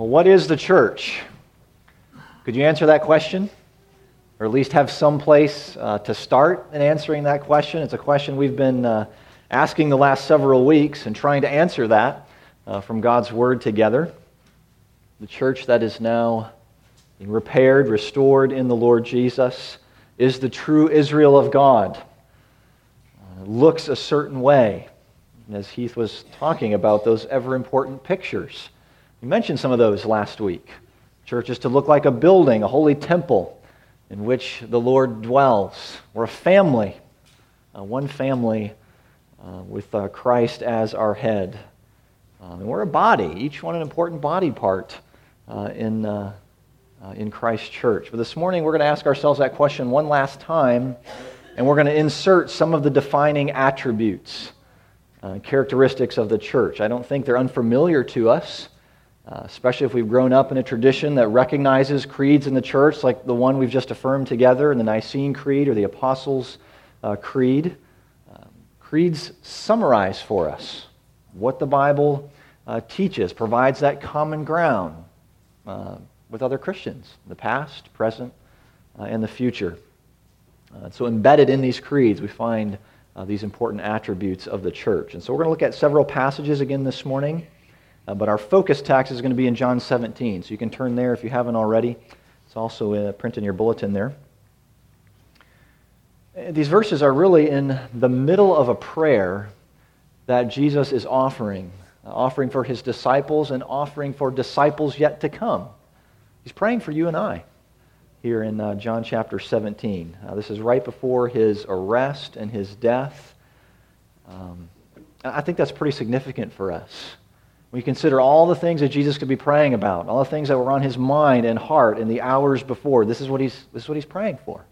Well, what is the church? Could you answer that question? Or at least have some place uh, to start in answering that question? It's a question we've been uh, asking the last several weeks and trying to answer that uh, from God's Word together. The church that is now being repaired, restored in the Lord Jesus, is the true Israel of God. Uh, looks a certain way. As Heath was talking about those ever important pictures we mentioned some of those last week. Church is to look like a building, a holy temple in which the Lord dwells. We're a family, uh, one family uh, with uh, Christ as our head. Um, and we're a body, each one an important body part uh, in, uh, uh, in Christ's church. But this morning we're going to ask ourselves that question one last time, and we're going to insert some of the defining attributes, characteristics of the church. I don't think they're unfamiliar to us. Uh, especially if we've grown up in a tradition that recognizes creeds in the church, like the one we've just affirmed together in the Nicene Creed or the Apostles' uh, Creed. Um, creeds summarize for us what the Bible uh, teaches, provides that common ground uh, with other Christians, the past, present, uh, and the future. so, embedded in these creeds, we find these important attributes of the church. And so, we're going to look at several passages again this morning. Uh, but our focus text is going to be in John 17. So you can turn there if you haven't already. It's also uh, print in your bulletin there. Uh, these verses are really in the middle of a prayer that Jesus is offering, uh, offering for his disciples and offering for disciples yet to come. He's praying for you and I here in uh, John chapter 17. Uh, this is right before his arrest and his death. Um, I think that's pretty significant for us. We consider all the things that Jesus could be praying about, all the things that were on his mind and heart in the hours before. This is what he's, this is what he's praying for.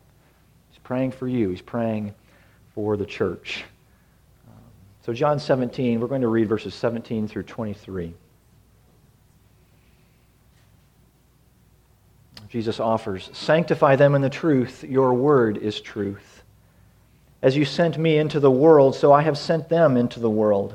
He's praying for you, he's praying for the church. Um, so, John 17, we're going to read verses 17 through 23. Jesus offers, Sanctify them in the truth. Your word is truth. As you sent me into the world, so I have sent them into the world.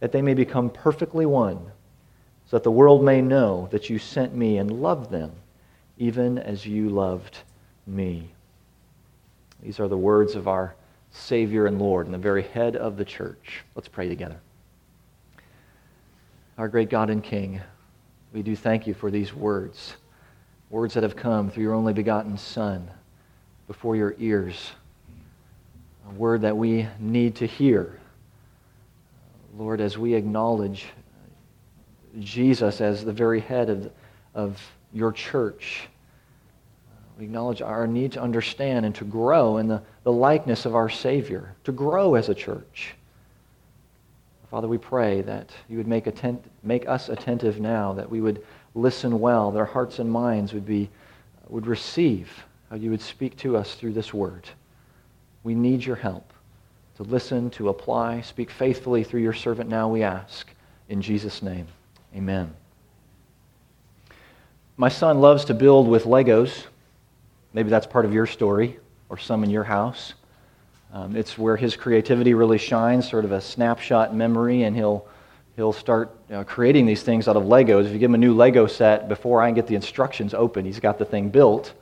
that they may become perfectly one, so that the world may know that you sent me and loved them, even as you loved me. These are the words of our Savior and Lord and the very head of the church. Let's pray together. Our great God and King, we do thank you for these words, words that have come through your only begotten Son before your ears, a word that we need to hear Lord, as we acknowledge Jesus as the very head of, of your church, we acknowledge our need to understand and to grow in the, the likeness of our Savior, to grow as a church. Father, we pray that you would make, attent, make us attentive now, that we would listen well, that our hearts and minds would, be, would receive how you would speak to us through this word. We need your help to listen, to apply. Speak faithfully through your servant now, we ask. In Jesus' name, amen. My son loves to build with Legos. Maybe that's part of your story or some in your house. Um, it's where his creativity really shines, sort of a snapshot memory, and he'll, he'll start you know, creating these things out of Legos. If you give him a new Lego set, before I can get the instructions open, he's got the thing built.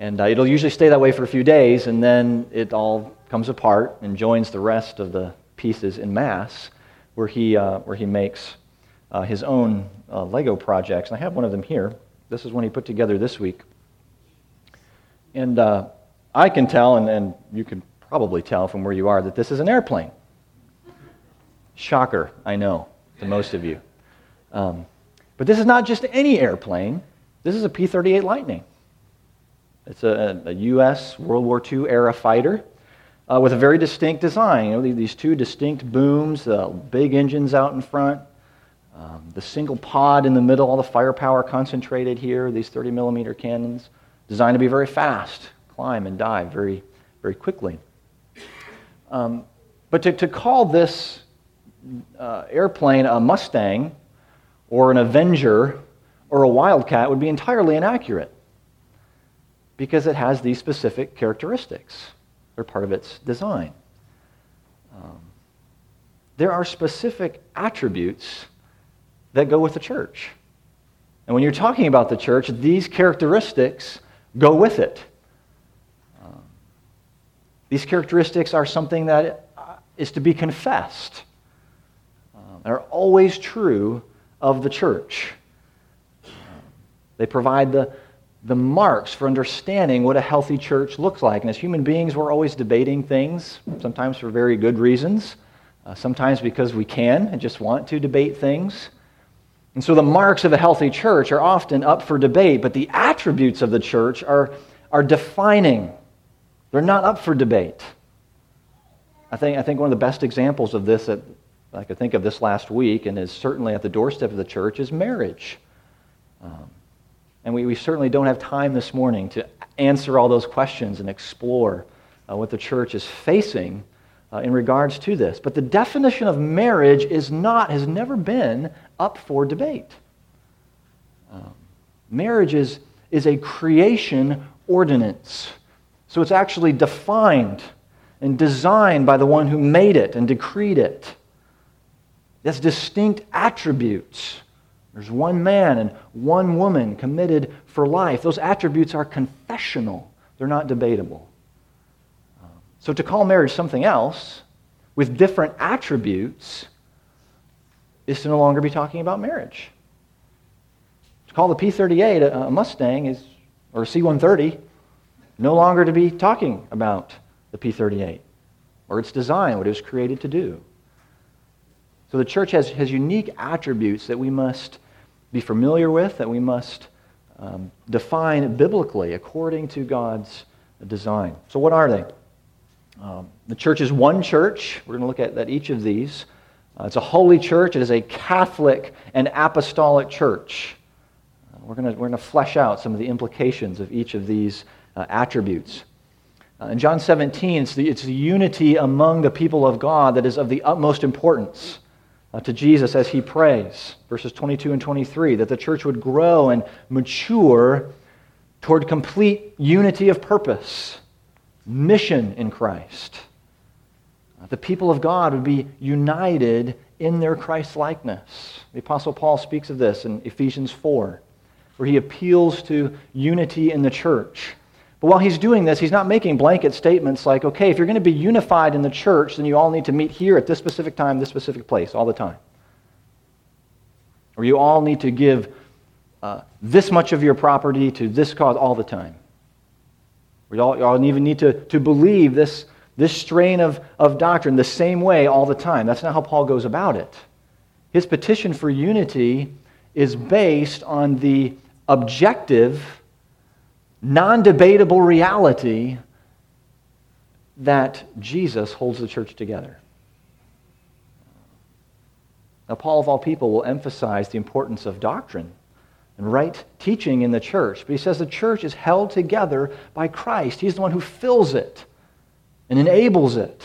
And uh, it'll usually stay that way for a few days, and then it all comes apart and joins the rest of the pieces in mass, where he, uh, where he makes uh, his own uh, Lego projects. And I have one of them here. This is one he put together this week. And uh, I can tell, and, and you can probably tell from where you are, that this is an airplane. Shocker, I know, to most of you. Um, but this is not just any airplane. This is a P 38 Lightning. It's a, a U.S. World War II era fighter uh, with a very distinct design. You know, these two distinct booms, uh, big engines out in front. Um, the single pod in the middle, all the firepower concentrated here, these 30 millimeter cannons, designed to be very fast, climb and dive very, very quickly. Um, but to, to call this uh, airplane a Mustang or an Avenger or a Wildcat would be entirely inaccurate because it has these specific characteristics. They're part of its design. Um, there are specific attributes that go with the church. And when you're talking about the church, these characteristics go with it. Um, these characteristics are something that is to be confessed um, are always true of the church. Um, they provide the, the marks for understanding what a healthy church looks like. And as human beings, we're always debating things, sometimes for very good reasons, uh, sometimes because we can and just want to debate things. And so the marks of a healthy church are often up for debate, but the attributes of the church are, are defining. They're not up for debate. I think, I think one of the best examples of this that I could think of this last week and is certainly at the doorstep of the church is marriage. Um, and we, we certainly don't have time this morning to answer all those questions and explore uh, what the church is facing uh, in regards to this. But the definition of marriage is not, has never been up for debate. Um, marriage is, is a creation ordinance. So it's actually defined and designed by the one who made it and decreed it. That's distinct attributes. There's one man and one woman committed for life. Those attributes are confessional, they're not debatable. So to call marriage something else with different attributes is to no longer be talking about marriage. To call the P 38 a Mustang is, or C 130, no longer to be talking about the P 38 or its design, what it was created to do. So the church has, has unique attributes that we must be familiar with, that we must um, define biblically according to God's design. So, what are they? Um, the church is one church. We're going to look at, at each of these. Uh, it's a holy church. It is a Catholic and apostolic church. Uh, we're going we're to flesh out some of the implications of each of these uh, attributes. Uh, in John 17, it's the, it's the unity among the people of God that is of the utmost importance Uh, to Jesus as he prays. Verses 22 and 23 that the church would grow and mature toward complete unity of purpose, mission in Christ uh, the people of God would be united in their Christ likeness. The Apostle Paul speaks of this in Ephesians 4, where he appeals to unity in the church. But while he's doing this, he's not making blanket statements like, okay, if you're going to be unified in the church, then you all need to meet here at this specific time, this specific place, all the time. Or you all need to give uh, this much of your property to this cause all the time. You all, all even need to, to believe this this strain of, of doctrine the same way all the time. That's not how Paul goes about it. His petition for unity is based on the objective, non debatable reality that Jesus holds the church together. Now, Paul, of all people, will emphasize the importance of doctrine and right teaching in the church. But he says the church is held together by Christ, He's the one who fills it and enables it.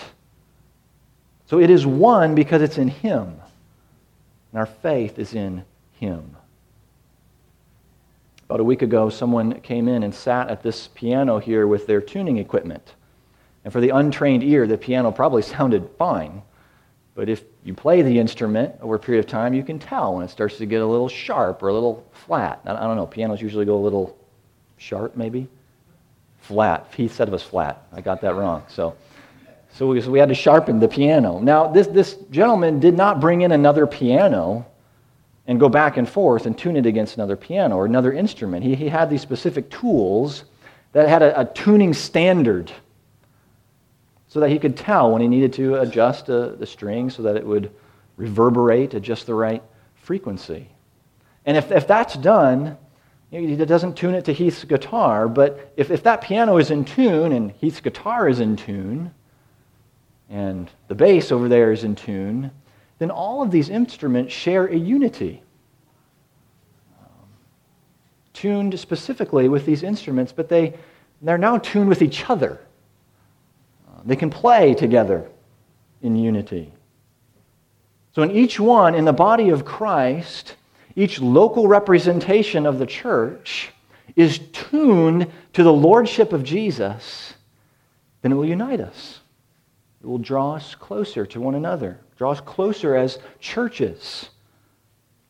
So it is one because it's in Him. And our faith is in Him. About a week ago, someone came in and sat at this piano here with their tuning equipment. And for the untrained ear, the piano probably sounded fine. But if you play the instrument over a period of time, you can tell when it starts to get a little sharp or a little flat. I don't know. Pianos usually go a little sharp, maybe flat. He said it was flat. I got that wrong. So, so we, so we had to sharpen the piano. Now, this, this gentleman did not bring in another piano and go back and forth and tune it against another piano or another instrument. He, he had these specific tools that had a, a tuning standard so that he could tell when he needed to adjust uh, the string so that it would reverberate at just the right frequency. And if, if that's done, he doesn't tune it to Heath's guitar, but if, if that piano is in tune and Heath's guitar is in tune, and the bass over there is in tune, then all of these instruments share a unity. Um, tuned specifically with these instruments, but they, they're now tuned with each other. Uh, they can play together in unity. So, in each one, in the body of Christ, each local representation of the church is tuned to the lordship of Jesus, then it will unite us. It will draw us closer to one another, draw us closer as churches.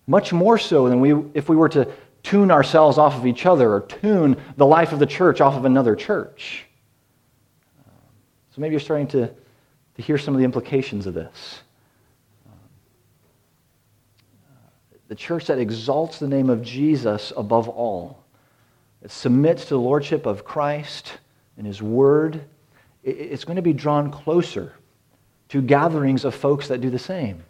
Much more so than we, if we were to tune ourselves off of each other or tune the life of the church off of another church. So maybe you're starting to, to hear some of the implications of this. The church that exalts the name of Jesus above all, that submits to the lordship of Christ and his word it's going to be drawn closer to gatherings of folks that do the same,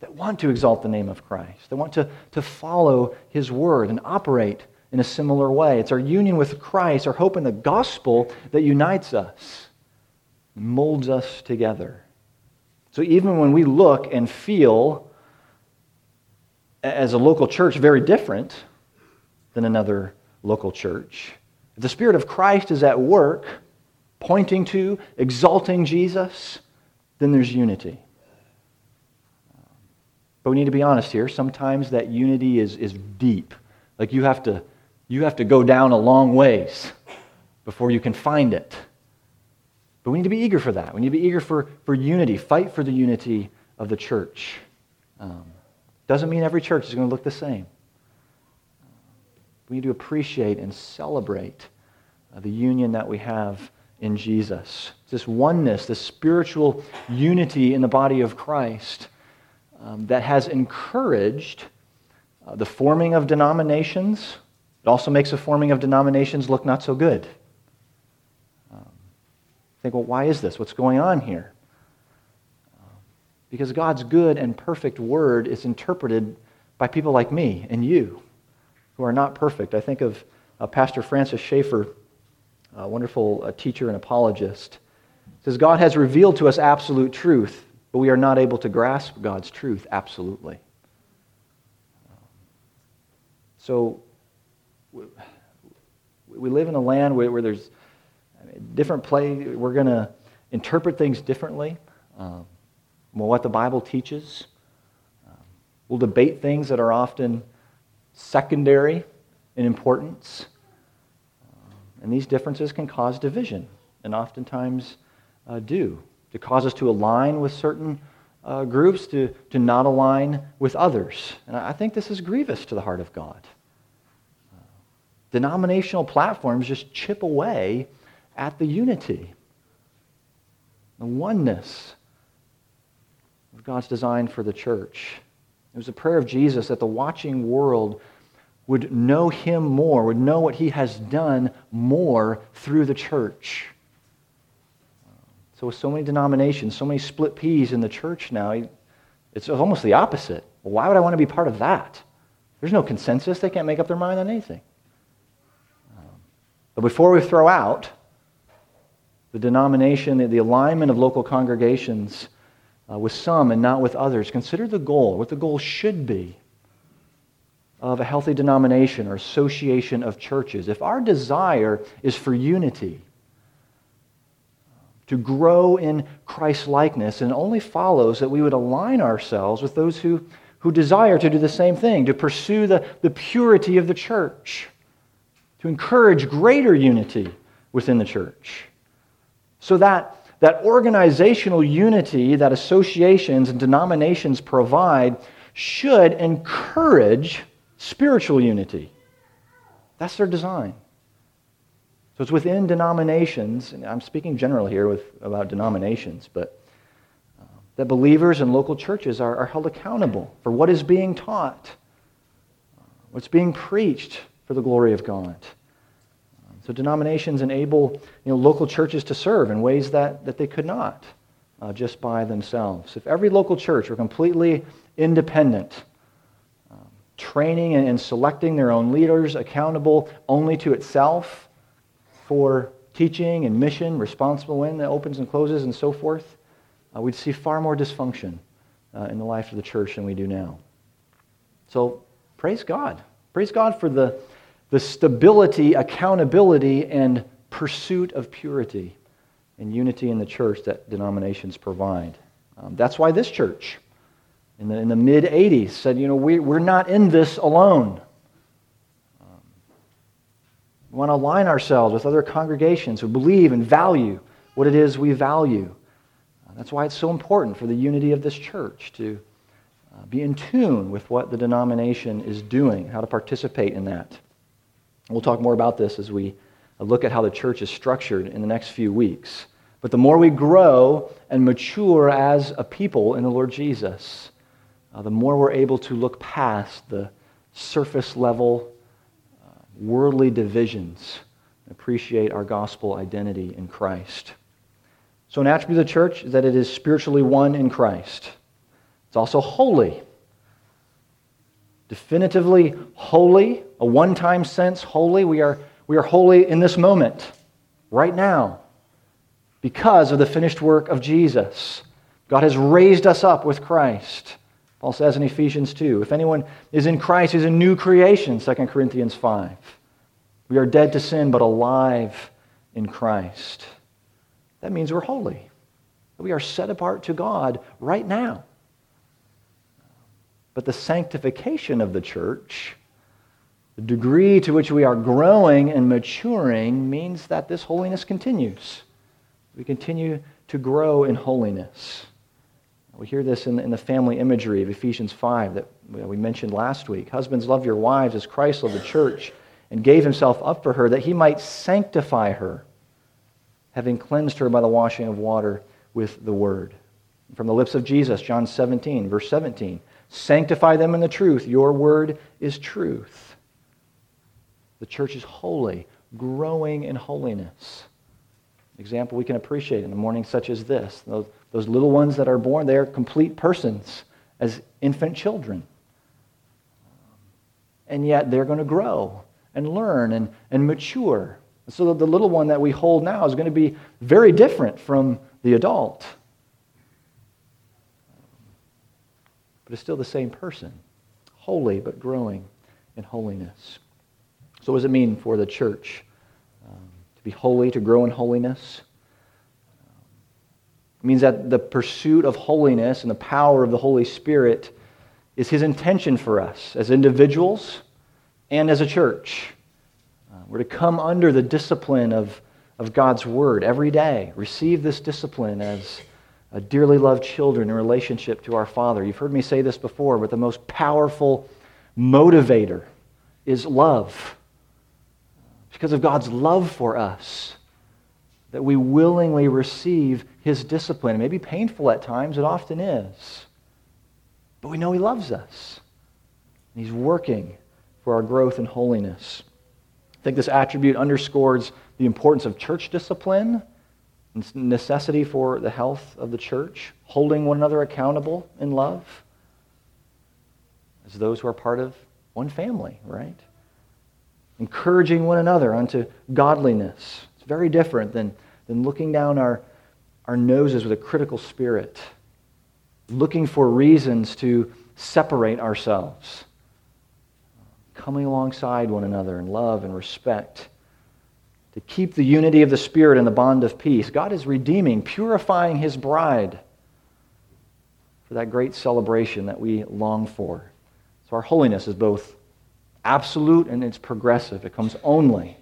that want to exalt the name of Christ, that want to, to follow his word and operate in a similar way. It's our union with Christ, our hope in the gospel that unites us, molds us together. So even when we look and feel as a local church very different than another local church, if the Spirit of Christ is at work, pointing to, exalting Jesus, then there's unity. But we need to be honest here. Sometimes that unity is, is deep. Like you have, to, you have to go down a long ways before you can find it. But we need to be eager for that. We need to be eager for, for unity. Fight for the unity of the church. Um, doesn't mean every church is going to look the same. We need to appreciate and celebrate uh, the union that we have in Jesus. This oneness, this spiritual unity in the body of Christ um, that has encouraged uh, the forming of denominations. It also makes the forming of denominations look not so good. Um, think, well, why is this? What's going on here? Uh, because God's good and perfect word is interpreted by people like me and you who are not perfect. I think of uh, Pastor Francis Schaeffer a wonderful teacher and apologist, says God has revealed to us absolute truth, but we are not able to grasp God's truth absolutely. So we live in a land where, where there's different play. We're going to interpret things differently. Um, what the Bible teaches. Um, we'll debate things that are often secondary in importance. And these differences can cause division, and oftentimes uh, do, to cause us to align with certain uh, groups, to, to not align with others. And I think this is grievous to the heart of God. Uh, denominational platforms just chip away at the unity, the oneness of God's design for the church. It was a prayer of Jesus that the watching world would know him more, would know what he has done more through the church. So, with so many denominations, so many split peas in the church now, it's almost the opposite. Why would I want to be part of that? There's no consensus. They can't make up their mind on anything. But before we throw out the denomination, the alignment of local congregations uh, with some and not with others, consider the goal, what the goal should be of a healthy denomination or association of churches, if our desire is for unity, to grow in Christ likeness, and it only follows that we would align ourselves with those who, who desire to do the same thing, to pursue the, the purity of the church, to encourage greater unity within the church. So that, that organizational unity that associations and denominations provide should encourage spiritual unity. That's their design. So it's within denominations, and I'm speaking generally here with, about denominations, but uh, that believers and local churches are, are held accountable for what is being taught, uh, what's being preached for the glory of God. So denominations enable you know, local churches to serve in ways that, that they could not uh, just by themselves. If every local church were completely independent, training and selecting their own leaders accountable only to itself for teaching and mission, responsible when that opens and closes and so forth, uh, we'd see far more dysfunction uh, in the life of the church than we do now. So praise God. Praise God for the, the stability, accountability, and pursuit of purity and unity in the church that denominations provide. Um, that's why this church in the, in the mid 80s said, you know, we, we're not in this alone. Um, we want to align ourselves with other congregations who believe and value what it is we value. Uh, that's why it's so important for the unity of this church to uh, be in tune with what the denomination is doing, how to participate in that. We'll talk more about this as we uh, look at how the church is structured in the next few weeks. But the more we grow and mature as a people in the Lord Jesus, uh, the more we're able to look past the surface level uh, worldly divisions appreciate our gospel identity in Christ. So, an attribute of the church is that it is spiritually one in Christ. It's also holy. Definitively holy, a one time sense, holy. We are, we are holy in this moment, right now, because of the finished work of Jesus. God has raised us up with Christ. Paul says in Ephesians 2 if anyone is in Christ, he's a new creation, 2 Corinthians 5. We are dead to sin, but alive in Christ. That means we're holy. We are set apart to God right now. But the sanctification of the church, the degree to which we are growing and maturing, means that this holiness continues. We continue to grow in holiness. We hear this in the, in the family imagery of Ephesians 5 that we mentioned last week. Husbands, love your wives as Christ loved the church and gave himself up for her that he might sanctify her, having cleansed her by the washing of water with the word. From the lips of Jesus, John 17, verse 17 Sanctify them in the truth. Your word is truth. The church is holy, growing in holiness. Example we can appreciate in a morning such as this. Those, those little ones that are born, they are complete persons as infant children. And yet they're going to grow and learn and, and mature. So the little one that we hold now is going to be very different from the adult. But it's still the same person, holy but growing in holiness. So, what does it mean for the church be holy, to grow in holiness? It means that the pursuit of holiness and the power of the Holy Spirit is His intention for us as individuals and as a church. Uh, we're to come under the discipline of, of God's Word every day. Receive this discipline as a dearly loved children in relationship to our Father. You've heard me say this before, but the most powerful motivator is love. Because of God's love for us, that we willingly receive his discipline. It may be painful at times, it often is. But we know he loves us. And he's working for our growth in holiness. I think this attribute underscores the importance of church discipline and necessity for the health of the church, holding one another accountable in love as those who are part of one family, right? Encouraging one another unto godliness. It's very different than than looking down our, our noses with a critical spirit, looking for reasons to separate ourselves, coming alongside one another in love and respect, to keep the unity of the Spirit and the bond of peace. God is redeeming, purifying His bride for that great celebration that we long for. So our holiness is both absolute and it's progressive. It comes only,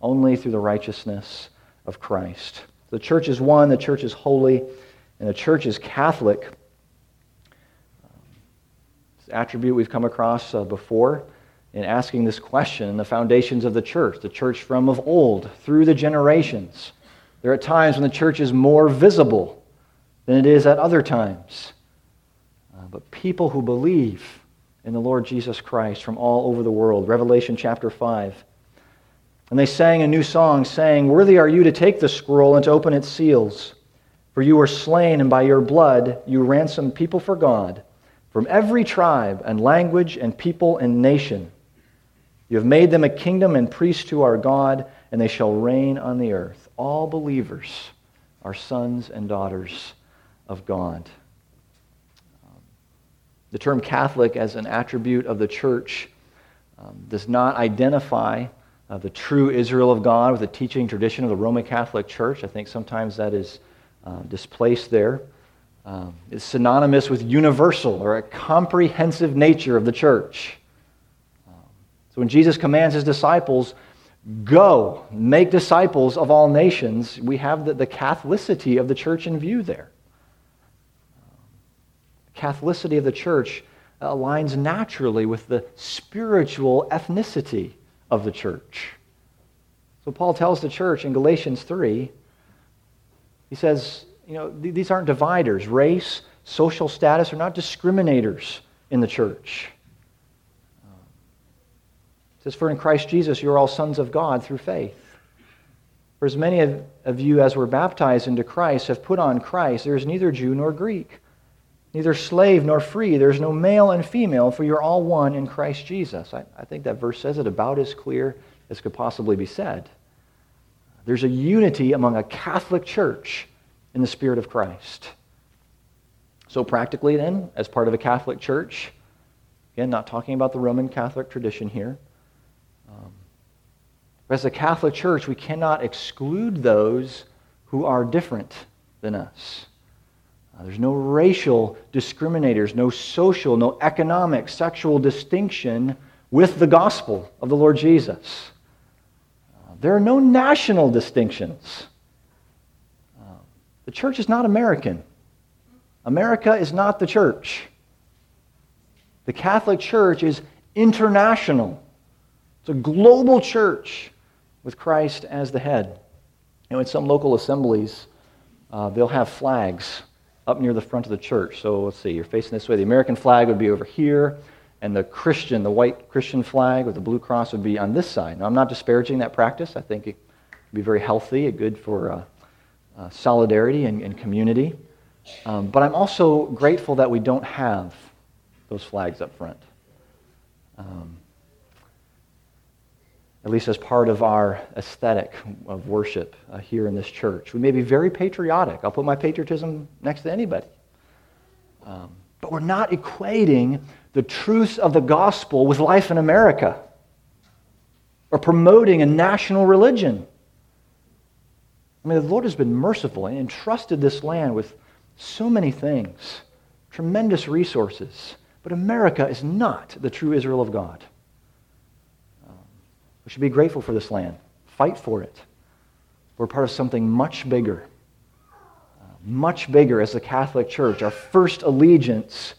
only through the righteousness of Christ. The church is one, the church is holy, and the church is Catholic. This attribute we've come across uh, before in asking this question the foundations of the church, the church from of old, through the generations. There are times when the church is more visible than it is at other times. Uh, but people who believe in the Lord Jesus Christ from all over the world, Revelation chapter 5, and they sang a new song, saying, Worthy are you to take the scroll and to open its seals. For you were slain, and by your blood you ransomed people for God from every tribe and language and people and nation. You have made them a kingdom and priests to our God, and they shall reign on the earth. All believers are sons and daughters of God. The term Catholic as an attribute of the church um, does not identify uh, the true Israel of God with the teaching tradition of the Roman Catholic Church. I think sometimes that is uh, displaced there. Um, it's synonymous with universal or a comprehensive nature of the church. Um, so when Jesus commands his disciples, go, make disciples of all nations, we have the, the Catholicity of the church in view there. Catholicity of the church aligns naturally with the spiritual ethnicity of the church. So Paul tells the church in Galatians 3, he says, you know, these aren't dividers. Race, social status are not discriminators in the church. Says, For in Christ Jesus you are all sons of God through faith. For as many of you as were baptized into Christ have put on Christ, there is neither Jew nor Greek neither slave nor free. There's no male and female, for you're all one in Christ Jesus. I, I, think that verse says it about as clear as could possibly be said. There's a unity among a Catholic church in the Spirit of Christ. So, practically, then, as part of a Catholic church, again, not talking about the Roman Catholic tradition here, um, as a Catholic church, we cannot exclude those who are different than us. There's no racial discriminators, no social, no economic, sexual distinction with the gospel of the Lord Jesus. Uh, there are no national distinctions. Uh, the church is not American. America is not the church. The Catholic Church is international. It's a global church with Christ as the head. Know, in some local assemblies, uh, they'll have flags up near the front of the church. So let's see, you're facing this way. The American flag would be over here, and the Christian, the white Christian flag with the blue cross would be on this side. Now, I'm not disparaging that practice. I think it would be very healthy, good for uh, uh, solidarity and, and community. Um, but I'm also grateful that we don't have those flags up front. Um, at least as part of our aesthetic of worship uh, here in this church. We may be very patriotic. I'll put my patriotism next to anybody. Um, but we're not equating the truths of the gospel with life in America or promoting a national religion. I mean, the Lord has been merciful and entrusted this land with so many things, tremendous resources. But America is not the true Israel of God. We should be grateful for this land. Fight for it. We're part of something much bigger. Uh, much bigger as the Catholic Church. Our first allegiance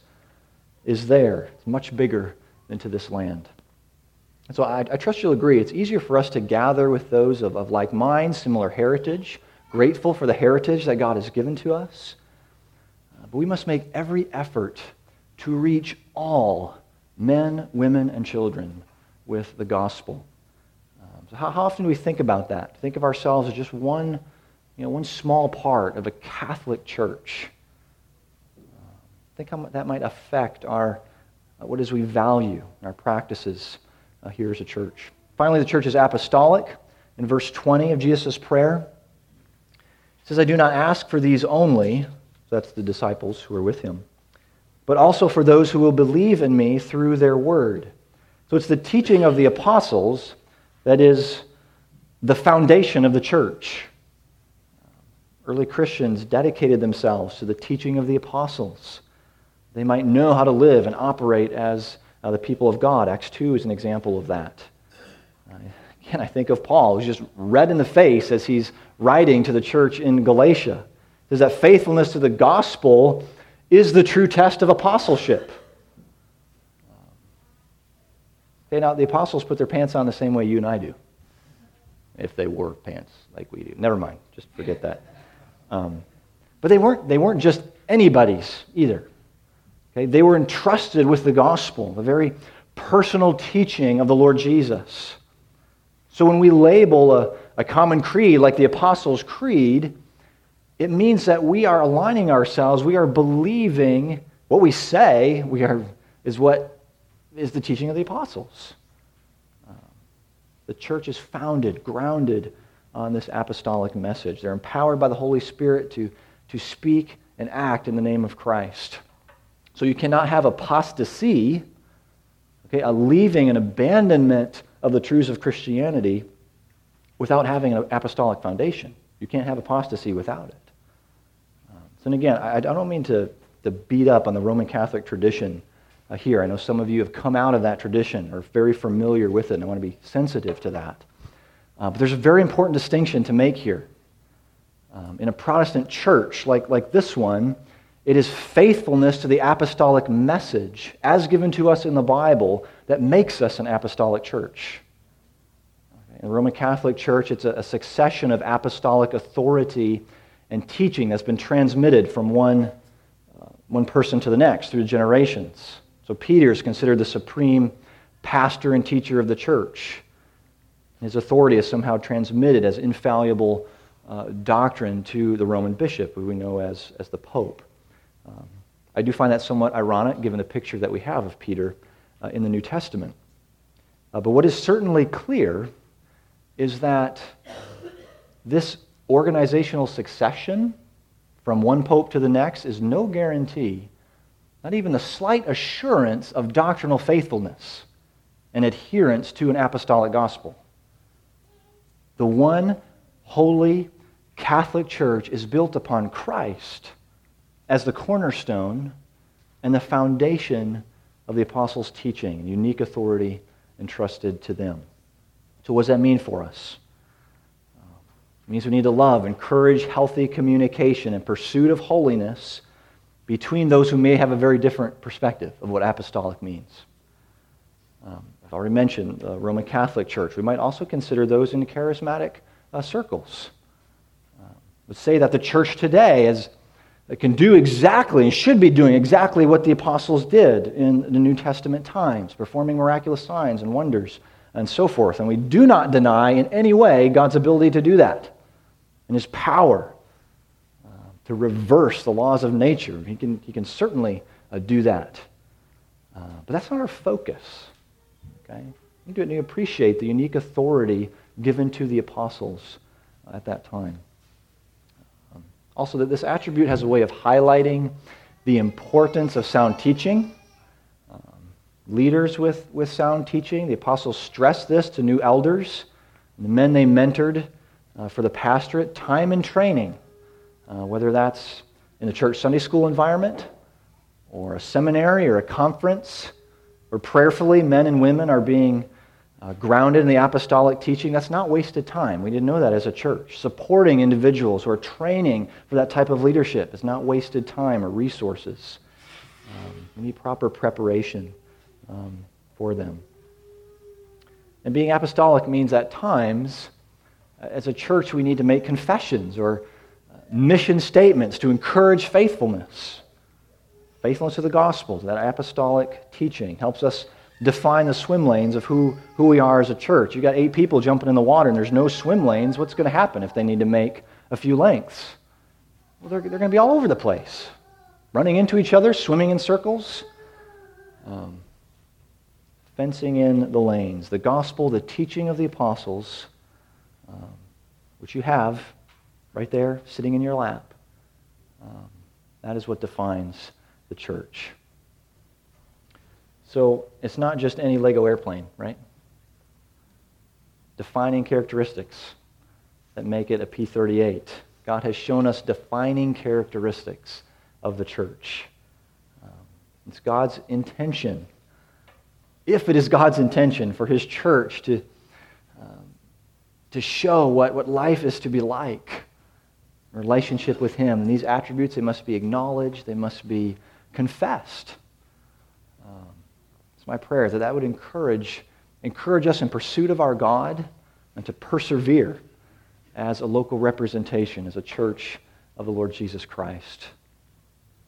is there. It's much bigger than to this land. And so I, I, trust you'll agree. It's easier for us to gather with those of, of like minds, similar heritage, grateful for the heritage that God has given to us. Uh, but we must make every effort to reach all men, women, and children with the gospel. How, how often do we think about that? Think of ourselves as just one, you know, one small part of a Catholic church. Think how that might affect our, uh, what is we value, in our practices uh, here as a church. Finally, the church is apostolic. In verse 20 of Jesus' prayer, it says, I do not ask for these only, that's the disciples who are with him, but also for those who will believe in me through their word. So it's the teaching of the apostles that is the foundation of the church. Early Christians dedicated themselves to the teaching of the apostles. They might know how to live and operate as uh, the people of God. Acts 2 is an example of that. Uh, again, I think of Paul, who's just red in the face as he's writing to the church in Galatia. Is that faithfulness to the gospel is the true test of apostleship. Now the apostles put their pants on the same way you and I do, if they wore pants like we do. Never mind, just forget that. Um, but they weren't, they weren't just anybody's either. Okay? They were entrusted with the gospel, the very personal teaching of the Lord Jesus. So when we label a, a common creed like the Apostles' Creed, it means that we are aligning ourselves, we are believing what we say we are, is what is the teaching of the apostles. Uh, the church is founded, grounded on this apostolic message. They're empowered by the Holy Spirit to, to speak and act in the name of Christ. So you cannot have apostasy, okay, a leaving, an abandonment of the truths of Christianity without having an apostolic foundation. You can't have apostasy without it. Um, so, and again, I, I, don't mean to, to beat up on the Roman Catholic tradition uh, here. I know some of you have come out of that tradition or very familiar with it, and I want to be sensitive to that. Uh, but there's a very important distinction to make here. Um, in a Protestant church like, like this one, it is faithfulness to the apostolic message as given to us in the Bible that makes us an apostolic church. In the Roman Catholic Church, it's a, a succession of apostolic authority and teaching that's been transmitted from one, uh, one person to the next through generations. So Peter is considered the supreme pastor and teacher of the church. His authority is somehow transmitted as infallible uh, doctrine to the Roman bishop, who we know as, as the Pope. Um, I do find that somewhat ironic given the picture that we have of Peter uh, in the New Testament. Uh, but what is certainly clear is that this organizational succession from one pope to the next is no guarantee, not even the slight assurance of doctrinal faithfulness and adherence to an apostolic gospel. The one holy Catholic Church is built upon Christ as the cornerstone and the foundation of the apostles' teaching, and unique authority entrusted to them. So, what does that mean for us? It means we need to love, encourage healthy communication and pursuit of holiness between those who may have a very different perspective of what apostolic means. Um, I've already mentioned the Roman Catholic Church. We might also consider those in charismatic uh, circles. Uh, would say that the church today is can do exactly and should be doing exactly what the apostles did in the New Testament times, performing miraculous signs and wonders and so forth. And we do not deny in any way God's ability to do that and his power uh, to reverse the laws of nature. He can, he can certainly uh, do that. Uh, but that's not our focus. Okay? You need to appreciate the unique authority given to the apostles at that time. Also, that this attribute has a way of highlighting the importance of sound teaching. Um, leaders with, with sound teaching, the apostles stressed this to new elders, the men they mentored uh, for the pastorate, time and training, uh, whether that's in the church Sunday school environment or a seminary or a conference, where prayerfully men and women are being uh, grounded in the apostolic teaching, that's not wasted time. We didn't know that as a church. Supporting individuals who are training for that type of leadership is not wasted time or resources. Um, we need proper preparation um, for them. And being apostolic means at times, uh, as a church, we need to make confessions or mission statements to encourage faithfulness. Faithfulness to the gospel, to that apostolic teaching, helps us define the swim lanes of who, who we are as a church. You've got eight people jumping in the water and there's no swim lanes. What's going to happen if they need to make a few lengths? Well, they're, they're going to be all over the place, running into each other, swimming in circles, um, fencing in the lanes. The gospel, the teaching of the apostles, um, which you have right there sitting in your lap, um, that is what defines the church. So it's not just any Lego airplane, right? Defining characteristics that make it a P 38. God has shown us defining characteristics of the church. Um, it's God's intention, if it is God's intention for his church to, um, to show what, what life is to be like, relationship with him. And these attributes, they must be acknowledged, they must be confessed um, It's my prayer that that would encourage, encourage us in pursuit of our God and to persevere as a local representation, as a church of the Lord Jesus Christ.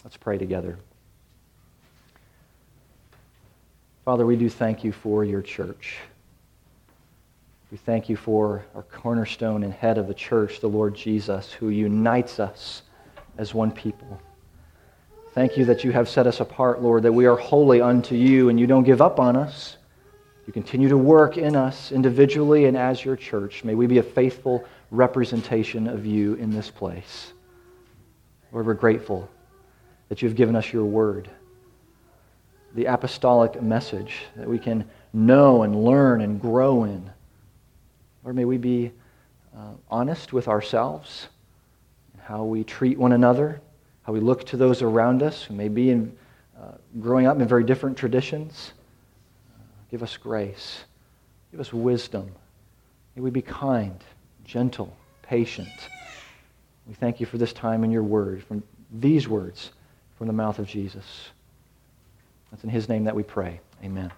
Let's pray together. Father, we do thank you for your church. We thank you for our cornerstone and head of the church, the Lord Jesus, who unites us as one people. Thank you that you have set us apart, Lord, that we are holy unto you and you don't give up on us. You continue to work in us individually and as your church. May we be a faithful representation of you in this place. Lord, we're grateful that you've given us your word. the apostolic message that we can know and learn and grow in. Lord, may we be uh, honest with ourselves, how we treat one another, how we look to those around us who may be in, uh, growing up in very different traditions. Uh, give us grace. Give us wisdom. May we be kind, gentle, patient. We thank you for this time in your word, from these words from the mouth of Jesus. It's in his name that we pray. Amen.